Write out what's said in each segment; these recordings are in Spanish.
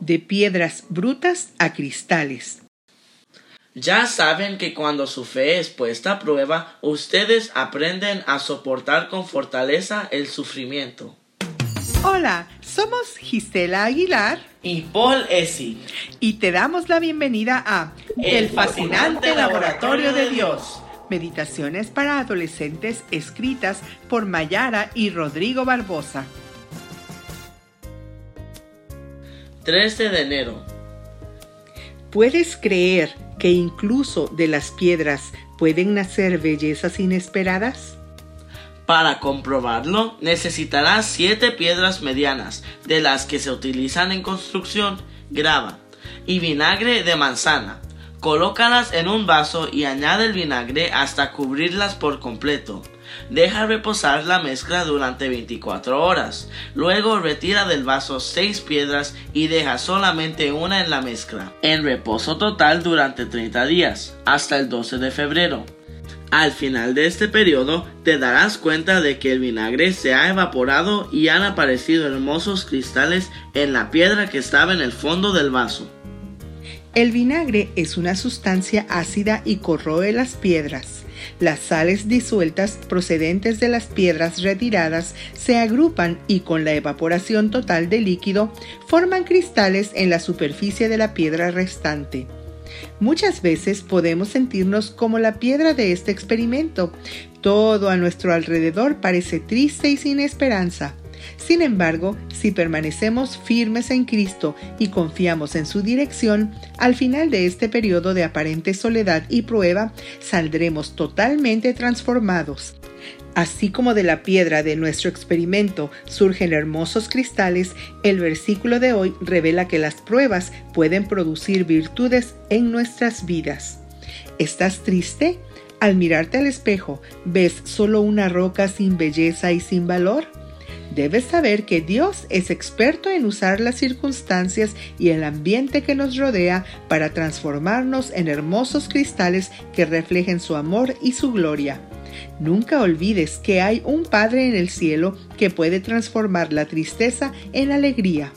de piedras brutas a cristales. Ya saben que cuando su fe es puesta a prueba, ustedes aprenden a soportar con fortaleza el sufrimiento. Hola, somos Gisela Aguilar y Paul Essi y te damos la bienvenida a El fascinante laboratorio de Dios. Meditaciones para adolescentes escritas por Mayara y Rodrigo Barbosa. 13 de enero. ¿Puedes creer que incluso de las piedras pueden nacer bellezas inesperadas? Para comprobarlo, necesitarás siete piedras medianas, de las que se utilizan en construcción, grava, y vinagre de manzana. Colócalas en un vaso y añade el vinagre hasta cubrirlas por completo. Deja reposar la mezcla durante 24 horas. Luego retira del vaso 6 piedras y deja solamente una en la mezcla. En reposo total durante 30 días, hasta el 12 de febrero. Al final de este periodo te darás cuenta de que el vinagre se ha evaporado y han aparecido hermosos cristales en la piedra que estaba en el fondo del vaso. El vinagre es una sustancia ácida y corroe las piedras. Las sales disueltas procedentes de las piedras retiradas se agrupan y con la evaporación total del líquido forman cristales en la superficie de la piedra restante. Muchas veces podemos sentirnos como la piedra de este experimento. Todo a nuestro alrededor parece triste y sin esperanza. Sin embargo, si permanecemos firmes en Cristo y confiamos en su dirección, al final de este periodo de aparente soledad y prueba, saldremos totalmente transformados. Así como de la piedra de nuestro experimento surgen hermosos cristales, el versículo de hoy revela que las pruebas pueden producir virtudes en nuestras vidas. ¿Estás triste? Al mirarte al espejo, ¿ves solo una roca sin belleza y sin valor? Debes saber que Dios es experto en usar las circunstancias y el ambiente que nos rodea para transformarnos en hermosos cristales que reflejen su amor y su gloria. Nunca olvides que hay un Padre en el cielo que puede transformar la tristeza en alegría.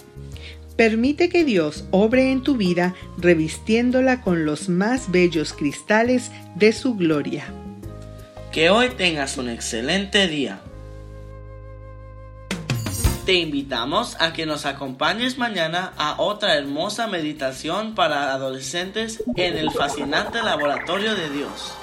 Permite que Dios obre en tu vida revistiéndola con los más bellos cristales de su gloria. Que hoy tengas un excelente día. Te invitamos a que nos acompañes mañana a otra hermosa meditación para adolescentes en el fascinante laboratorio de Dios.